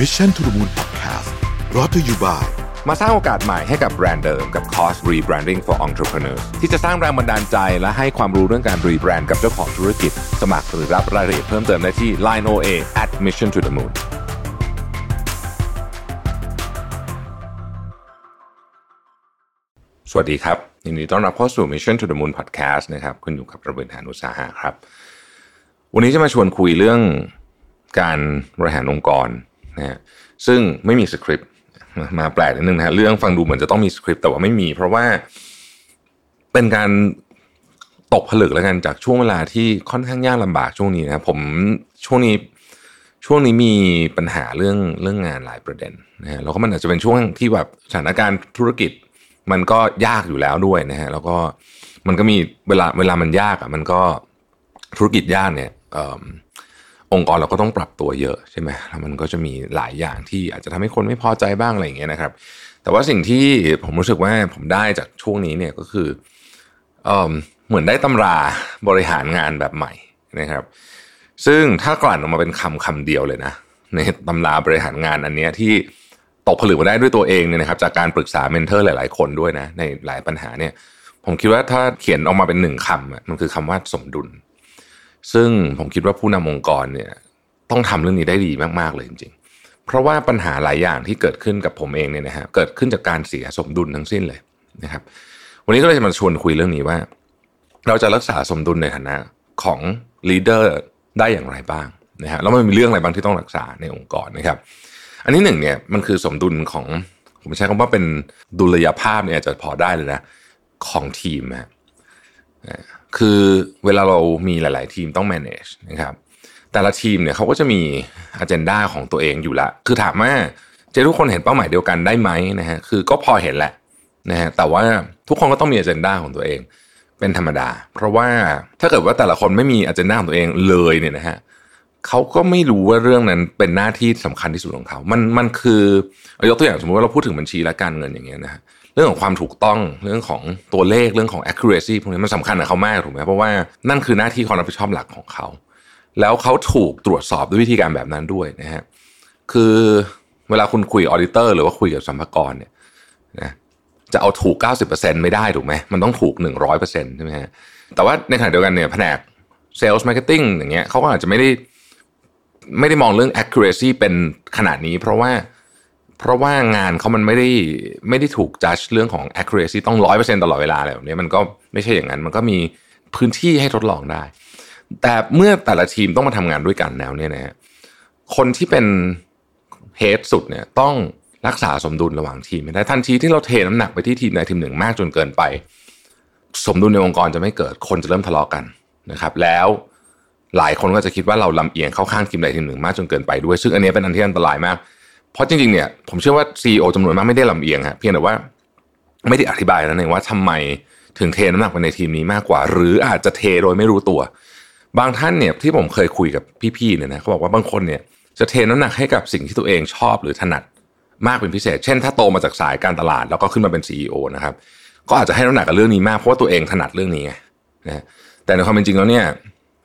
Mission to the Moon Podcast รอ t ธออยู่บ่ายมาสร้างโอกาสใหม่ให้กับแบรนด์เดิมกับคอร์ส Rebranding for Entrepreneurs ที่จะสร้างแรงบันดาลใจและให้ความรู้เรื่องการรีแบรนด์กับเจ้าของธุรกิจ สมัครหรือรับรายละเอียดเพิ่มเติมได้ที่ Line OA at Mission to the Moon สวัสดีครับยินดีต้อนรับเข้าสู่ Mission to the Moon Podcast นะครับคุณอยู่กับระเบิดหานุสาหะครับ วันนี้จะมาชวนคุยเรื่องการบริหารองค์กร นะฮะซึ่งไม่มีสคริปต์มาแปลกนิดนึงนะฮะเรื่องฟังดูเหมือนจะต้องมีสคริปต์แต่ว่าไม่มี เพราะว่าเป็นการตกผลึกแล้วกันจากช่วงเวลาที่ค่อนข้างยากลำบากช่วงนี้นะผมช่วงนี้ช่วงนี้มีปัญหาเรื่องเรื่องงานหลายประเด็นนะฮะแล้วก็มันอาจจะเป็นช่วงที่แบบสถานการณ์ธุรกิจมันก็ยากอยู่แล้วด้วยนะฮะแล้วก็มันก็มีเวลาเวลามันยากอะมันก็ธุรกิจยากเนี่ย องค์กรเราก็ต้องปรับตัวเยอะใช่ไหมแล้วมันก็จะมีหลายอย่างที่อาจจะทำให้คนไม่พอใจบ้างอะไรอย่างเงี้ยนะครับ แต่ว่าสิ่งที่ผมรู้สึกว่าผมได้จากช่วงนี้เนี่ยก็คือเออเหมือนได้ตำราบริหารงานแบบใหม่นะครับ ซึ่งถ้ากลั่นออกมาเป็นคำคำเดียวเลยนะ ในตำราบริหารงานอันเนี้ยที่ตกผลึกมาได้ด้วยตัวเองเนี่ยนะครับจากการปรึกษาเมนเทอร์หลาย ๆ คนด้วยนะในหลายปัญหาเนี่ย ผมคิดว่าถ้าเขียนออกมาเป็นหนึ่งคำมันคือคำว่าสมดุล ซึ่งผมคิดว่าผู้นำองค์กรเนี่ยต้องทำเรื่องนี้ได้ดีมากๆเลยจริงๆ เพราะว่าปัญหาหลายอย่างที่เกิดขึ้นกับผมเองเนี่ยนะฮะเกิดขึ้นจากการเสียสมดุลทั้งสิ้นเลยนะครับ วันนี้ก็เลยจะมาชวนคุยเรื่องนี้ว่า เราจะรักษาสมดุลในฐานะของลีดเดอร์ได้อย่างไรบ้างนะฮะแล้วมันมีเรื่องอะไรบ้างที่ต้องรักษาในองค์กรนะครับ อันนี้หนึ่งเนี่ยมันคือสมดุลของผมใช้คำว่าเป็นดุลยภาพเนี่ยจะพอได้เลยนะของทีมนะ คือเวลาเรามีหลาย ๆ ทีมต้อง manage นะครับแต่ละทีมเนี่ยเขาก็จะมีอ g e n d a ของตัวเองอยู่ละ คือถามว่าจะทุกคนเห็นเป้าหมายเดียวกันได้ไหมนะฮะคือก็พอเห็นแหละนะฮะแต่ว่าทุกคนก็ต้องมีอ g e n d a ของตัวเอง เป็นธรรมดา เพราะว่าถ้าเกิดว่าแต่ละคนไม่มีอ g e n d a ของตัวเองเลยเนี่ยนะฮะเขาก็ไม่รู้ว่าเรื่องนั้นเป็นหน้าที่สำคัญที่สุดของเขา มันมันคือ ยกตัวอย่างสมมติว่าเราพูดถึงบัญชีและการเงินอย่างเงี้ยนะฮะ เรื่องของความถูกต้องเรื่องของตัวเลขเรื่องของ accuracy พวกนี้มันสำคัญกับเขามากถูกไหมเพราะว่านั่นคือหน้าที่ความรับผิดชอบหลักของเขา แล้วเขาถูกตรวจสอบด้วยวิธีการแบบนั้นด้วยนะฮะคือเวลาคุณคุยออดิเตอร์หรือว่าคุยกับสัมภารเนี่ยนะจะเอาถูก 90%ไม่ได้ถูกไหมมันต้องถูก 100%ใช่ไหมฮะแต่ว่าในขณะเดียวกันเนี่ยแผนก sales marketing อย่างเงี้ยเขาก็อาจจะไม่ได้ไม่ได้มองเรื่อง accuracy เป็นขนาดนี้ เพราะว่า เพราะว่างานเขามันไม่ได้ไม่ได้ถูกจัดเรื่องของ accuracy ต้องร้อยเปอร์เซ็นตลอดเวลาอะไรแบบนี้มันก็ไม่ใช่อย่างนั้น มันก็มีพื้นที่ให้ทดลองได้ แต่เมื่อแต่ละทีมต้องมาทำงานด้วยกันแล้วเนี่ยนะฮะคนที่เป็นเฮดสุดเนี่ยต้องรักษาสมดุลระหว่างทีมได้ทันทีที่เราเทน้ำหนักไปที่ทีมใดทีมหนึ่งมากจนเกินไป สมดุลในองค์กรจะไม่เกิดคนจะเริ่มทะเลาะกันนะครับ แล้วหลายคนก็จะคิดว่าเราลำเอียงเข้าข้างทีมใดทีมหนึ่งมากจนเกินไปด้วย ซึ่งอันนี้เป็นอันที่อันตรายมาก เพราะจริงๆเนี่ยผมเชื่อว่าซีอจำนวนมากไม่ได้ลำเอียงฮะเพียงแต่ว่าไม่ได้อธิบายนั่นเองว่าทำไมถึงเทน้ำหนักไปในทีมนี้มากกว่า หรืออาจจะเทโดยไม่รู้ตัว บางท่านเนี่ยที่ผมเคยคุยกับพี่ๆเนี่ยนะเขาบอกว่าบางคนเนี่ยจะเทน้ำหนักให้กับสิ่งที่ตัวเองชอบหรือถนัดมากเป็นพิเศษ เช่น ถ้าโตมาจากสายการตลาดแล้วก็ขึ้นมาเป็น CEO นะครับก็อาจจะให้น้ำหนักกับเรื่องนี้มากเพราะว่าตัวเองถนัดเรื่องนี้ไงนะแต่ในความเป็นจริงแล้วเนี่ย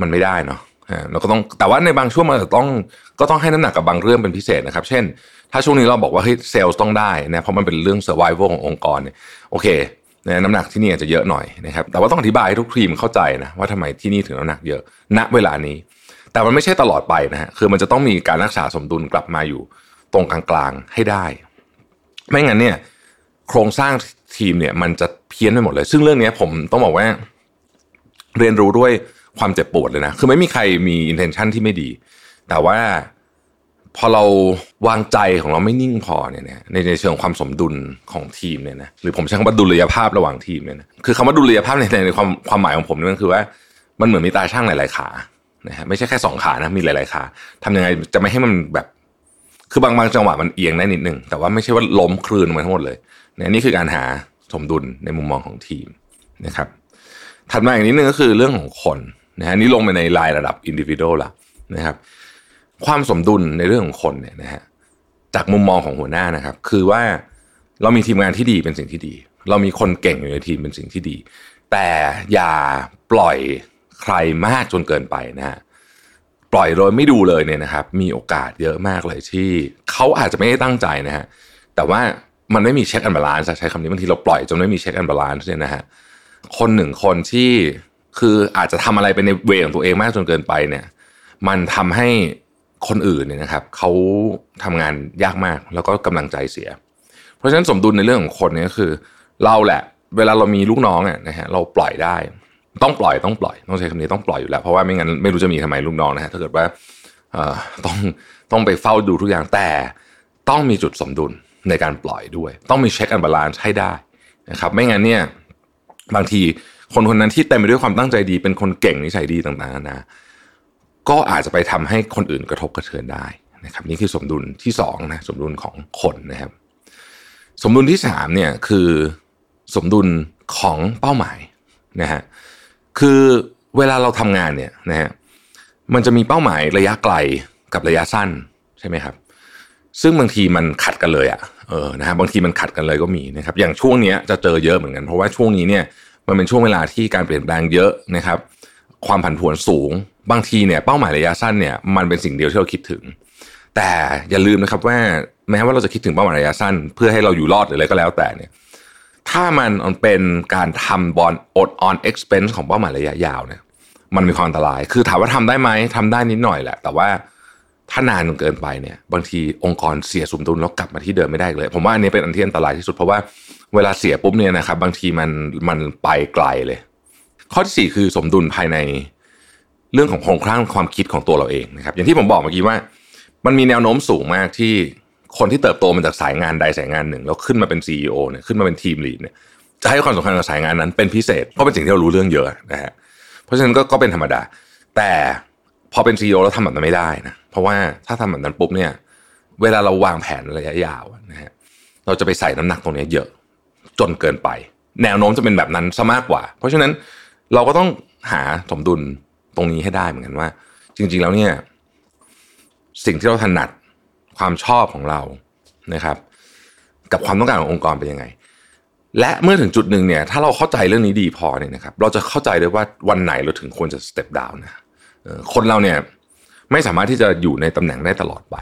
มันไม่ได้เนาะ เราก็ต้องแต่ว่าในบางช่วงมันจะต้องก็ต้องให้น้ำหนักกับบางเรื่องเป็นพิเศษนะครับ เช่น ถ้าช่วงนี้เราบอกว่าเฮ้ยเซลล์ต้องได้นะเพราะมันเป็นเรื่อง survival ขององค์กรเนี่ยโอเคนะน้ำหนักที่นี่อาจจะเยอะหน่อยนะครับแต่ว่าต้องอธิบายให้ทุกทีมเข้าใจนะว่าทำไมที่นี่ถึงน้ำหนักเยอะณเวลานี้ แต่มันไม่ใช่ตลอดไปนะฮะคือมันจะต้องมีการรักษาสมดุลกลับมาอยู่ตรงกลางๆให้ได้ ไม่งั้นเนี่ยโครงสร้างทีมเนี่ยมันจะเพี้ยนไปหมดเลย ซึ่งเรื่องนี้ผมต้องบอกว่าเรียนรู้ด้วย ความเจ็บปวดเลยนะ คือไม่มีใครมี intention ที่ไม่ดี แต่ว่าพอเราวางใจของเราไม่นิ่งพอเนี่ยในในเชิงความสมดุลของทีมเนี่ยนะหรือผมใช้คำว่าดุลยภาพระหว่างทีมเนี่ยนะคือคำว่าดุลยภาพในในความความหมายของผมนี่มันคือว่า มันเหมือนมีตาช่างหลาย ๆ ขานะฮะไม่ใช่แค่สองขานะมีหลาย ๆ ขาทำยังไงจะไม่ให้มันแบบคือบางบางจังหวะมันเอียงได้นิดนึงแต่ว่าไม่ใช่ว่าล้มคลืนมาทั้งหมดเลยเนี่ยนี่คือการหาสมดุลในมุมมองของทีมนะครับถัดมาอีกนิดนึงก็คือเรื่องของคน นะฮะนี่ลงไปในรายระดับอินดิวิโดละนะครับ ความสมดุลในเรื่องของคนเนี่ยนะฮะจากมุมมองของหัวหน้านะครับ คือว่าเรามีทีมงานที่ดีเป็นสิ่งที่ดี เรามีคนเก่งอยู่ในทีมเป็นสิ่งที่ดี แต่อย่าปล่อยใครมากจนเกินไปนะฮะปล่อยโดยไม่ดูเลยเนี่ยนะครับ มีโอกาสเยอะมากเลยที่เขาอาจจะไม่ได้ตั้งใจนะฮะแต่ว่ามันไม่มี check and balance ใช้คำนี้บางทีเราปล่อยจนไม่มี check and balance เนี่ยนะฮะคนหนึ่งคนที่ คืออาจจะทำอะไรไปใน way ของตัวเองมากจนเกินไปเนี่ย มันทำให้คนอื่นเนี่ยนะครับเขาทำงานยากมากแล้วก็กำลังใจเสีย เพราะฉะนั้นสมดุลในเรื่องของคนเนี่ยก็คือ เราแหละ เวลาเรามีลูกน้องอะนะฮะเราปล่อยได้ ต้องปล่อยต้องปล่อยต้องใช้คำนี้ต้องปล่อยอยู่แล้วเพราะว่าไม่งั้นไม่รู้จะมีทำไมลูกน้องนะฮะถ้าเกิดว่าเอ่อต้องต้องไปเฝ้าดูทุกอย่างแต่ต้องมีจุดสมดุลในการปล่อยด้วย ต้องมี check and balance ให้ได้นะครับ ไม่งั้นเนี่ยบางที คนคนนั้นที่เต็มไปด้วยความตั้งใจดี เป็นคนเก่งนิสัยดีต่างๆนะก็อาจจะไปทำให้คนอื่นกระทบกระเทือนได้นะครับนี่คือสมดุลที่สองนะสมดุลของคนนะครับ สมดุลที่สามเนี่ยคือสมดุลของเป้าหมายนะฮะคือเวลาเราทำงานเนี่ยนะฮะมันจะมีเป้าหมายระยะไกลกับระยะสั้นใช่ไหมครับ ซึ่งบางทีมันขัดกันเลยอะ่ะเออนะฮะบางทีมันขัดกันเลยก็มีนะครับ อย่างช่วงนี้จะเจอเยอะเหมือนกัน เพราะว่าช่วงนี้เนี่ย มันเป็นช่วงเวลาที่การเปลี่ยนแปลงเยอะนะครับ ความผันผวนสูง บางทีเนี่ยเป้าหมายระยะสั้นเนี่ยมันเป็นสิ่งเดียวที่เราคิดถึง แต่อย่าลืมนะครับว่าแม้ว่าเราจะคิดถึงเป้าหมายระยะสั้น เพื่อให้เราอยู่รอดหรืออะไรก็แล้วแต่เนี่ยถ้ามันเป็นการทำ borrow on expense ของเป้าหมายระยะยาวเนี่ยมันมีความอันตราย คือถามว่าทำได้ไหมทำได้นิดหน่อยแหละ แต่ว่า ถ้านานจนเกินไปเนี่ย บางทีองค์กรเสียสมดุลแล้วกลับมาที่เดิมไม่ได้เลย ผมว่าอันนี้เป็นอันที่อันตรายที่สุดเพราะว่าเวลาเสียปุ๊บเนี่ยนะครับ บางทีมันมันไปไกลเลย ข้อที่สี่คือสมดุลภายในเรื่องของโครงสร้างความคิดของตัวเราเองนะครับ อย่างที่ผมบอกเมื่อกี้ว่า มันมีแนวโน้มสูงมากที่คนที่เติบโตมาจากสายงานใดสายงานหนึ่ง แล้วขึ้นมาเป็น CEO เนี่ยขึ้นมาเป็นทีมลีดเนี่ยจะให้ความสำคัญกับสายงานนั้นเป็นพิเศษเพราะเป็นสิ่งที่เรารู้เรื่องเยอะนะฮะเพราะฉะนั้นก็ก็เป็นธรรมดา แต่ พอเป็น CEO แล้วทำแบบนั้นไม่ได้นะเพราะว่าถ้าทำแบบนั้นปุ๊บเนี่ย เวลาเราวางแผนระยะยาวนะฮะเราจะไปใส่น้ำหนักตรงนี้เยอะ จนเกินไป แนวโน้มจะเป็นแบบนั้นซะมากกว่า เพราะฉะนั้นเราก็ต้องหาสมดุลตรงนี้ให้ได้เหมือนกันว่า จริง ๆแล้วเนี่ย สิ่งที่เราถนัดความชอบของเรานะครับ กับความต้องการขององค์กรเป็นยังไง และเมื่อถึงจุดหนึ่งเนี่ย ถ้าเราเข้าใจเรื่องนี้ดีพอเนี่ยนะครับ เราจะเข้าใจได้ว่าวันไหนเราถึงควรจะสเต็ปดาวน์นะ คนเราเนี่ยไม่สามารถที่จะอยู่ในตำแหน่งได้ตลอดไป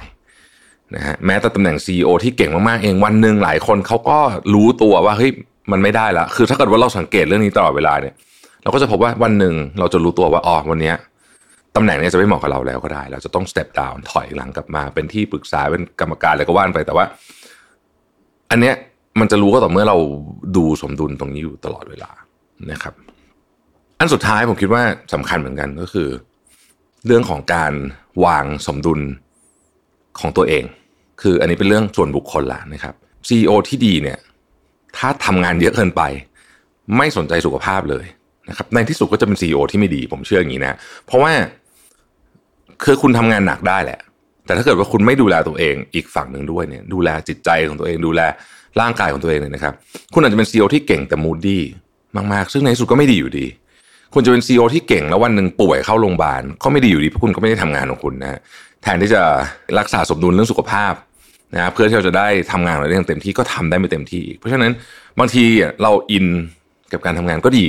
นะฮะแม้แต่ตำแหน่ง CEO ที่เก่งมากๆเองวันหนึ่งหลายคนเขาก็รู้ตัวว่าเฮ้ยมันไม่ได้ละคือถ้าเกิดว่าเราสังเกตเรื่องนี้ตลอดเวลาเนี่ย เราก็จะพบว่าวันหนึ่งเราจะรู้ตัวว่าอ๋อวันนี้ตำแหน่งนี้จะไม่เหมาะกับเราแล้วก็ได้ เราจะต้อง step down ถอยหลังกลับมา เป็นที่ปรึกษาเป็นกรรมการอะไรก็ว่านไปแต่ว่า อันเนี้ยมันจะรู้ก็ต่อเมื่อเราดูสมดุลตรงนี้อยู่ตลอดเวลานะครับ อันสุดท้ายผมคิดว่าสำคัญเหมือนกันก็คือ เรื่องของการวางสมดุลของตัวเอง คืออันนี้เป็นเรื่องส่วนบุคคลละนะครับ CEO ที่ดีเนี่ยถ้าทำงานเยอะเกินไป ไม่สนใจสุขภาพเลยนะครับในที่สุดก็จะเป็น CEO ที่ไม่ดี ผมเชื่ออย่างนี้นะเพราะว่าคือคุณทำงานหนักได้แหละ แต่ถ้าเกิดว่าคุณไม่ดูแลตัวเองอีกฝั่งหนึ่งด้วยเนี่ยดูแลจิตใจของตัวเองดูแลร่างกายของตัวเองเนี่ยนะครับ คุณอาจจะเป็น CEO ที่เก่งแต่มูดดี้มากๆ ซึ่งในที่สุดก็ไม่ดีอยู่ดี คุณจะเป็น CEO ที่เก่งแล้ววันหนึ่งป่วยเข้าโรงพยาบาลก็ไม่ดีอยู่ดีเพราะคุณก็ไม่ได้ทำงานของคุณนะแทนที่จะรักษาสมดุลเรื่องสุขภาพนะเพื่อที่เราจะได้ทำงานเราได้อย่างเต็มที่ก็ทำได้ไม่เต็มที่ เพราะฉะนั้นบางทีเราอินกับการทำงานก็ดี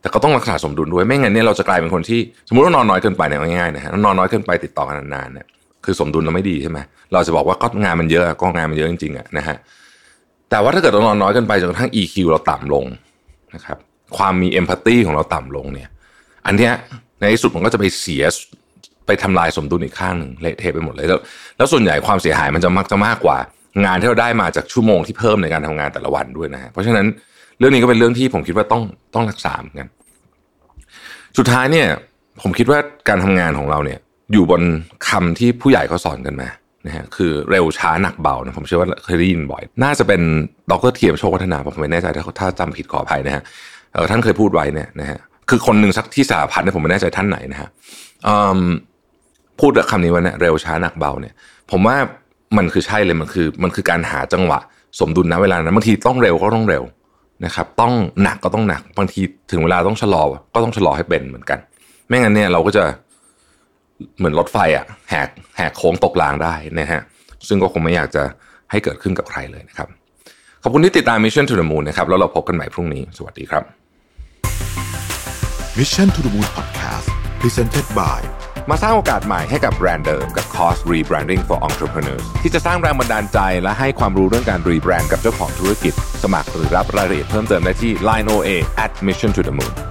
แต่ก็ต้องรักษาสมดุลด้วยไม่งั้นเนี่ยเราจะกลายเป็นคนที่สมมติว่านอนน้อยเกินไปเนี่ยง่ายๆนะฮะนอนน้อยเกินไปติดต่อกันนานๆเนี่ยคือสมดุลเราไม่ดีใช่ไหมเราจะบอกว่าก็งานมันเยอะก็งานมันเยอะจริงๆอะนะฮะแต่ว่าถ้าเกิดเรานอนน้อยเกินไปจนกระทั่ง EQ เราต่ำลงนะครับ ความมีเอมพัตตีของเราต่ำลงเนี่ย อันเนี้ยในที่สุดมันก็จะไปเสียไปทำลายสมดุลอีกข้างหนึ่งเละเทะไปหมดเลยแล้วแล้วส่วนใหญ่ความเสียหายมันจะมักจะมากกว่า งานที่เราได้มาจากชั่วโมงที่เพิ่มในการทำงานแต่ละวันด้วยนะฮะเพราะฉะนั้นเรื่องนี้ก็เป็นเรื่องที่ผมคิดว่าต้องต้องรักษาเหมือนกันสุดท้ายเนี่ย ผมคิดว่าการทำงานของเราเนี่ย อยู่บนคำที่ผู้ใหญ่เขาสอนกันมานะฮะคือเร็วช้าหนักเบานะผมเชื่อว่าเคยได้ยินบ่อย น่าจะเป็นดรเทียมโชควัฒนาผมไม่แน่ใจถ้าถ้าจำผิดขออภัยนะฮะ ท่านเคยพูดไว้เนี่ยนะฮะคือคนหนึ่งสักที่สาพันธ์เนี่ยผมไม่แน่ใจท่านไหนนะฮะพูดคำนี้ว่าเนี่ยเร็วช้าหนักเบาเนี่ย ผมว่ามันคือใช่เลยมันคือ มันคือการหาจังหวะ สมดุลนะเวลานั้นบางทีต้องเร็วก็ต้องเร็วนะครับ ต้องหนักก็ต้องหนักบางทีถึงเวลาต้องชะลอ ก็ต้องชะลอให้เป็นเหมือนกัน ไม่งั้นเนี่ยเราก็จะเหมือนรถไฟอะแหกแหกโค้งตกรางได้นะฮะซึ่งก็คงไม่อยากจะให้เกิดขึ้นกับใครเลยนะครับ ขอบคุณที่ติดตาม Mission to the Moon นะครับแล้วเราพบกันใหม่พรุ่งนี้ สวัสดีครับ Mission to the Moon Podcast Presented by มาสร้างโอกาสใหม่ให้กับแบรนด์เดิมกับคอร์ส Rebranding for Entrepreneurs ที่จะสร้างแรงบันดาลใจและให้ความรู้เรื่องการรีแบรนด์กับเจ้าของธุรกิจ สมัครหรือรับรายละเอียดเพิ่มเติมได้ที่ line oa at mission to the moon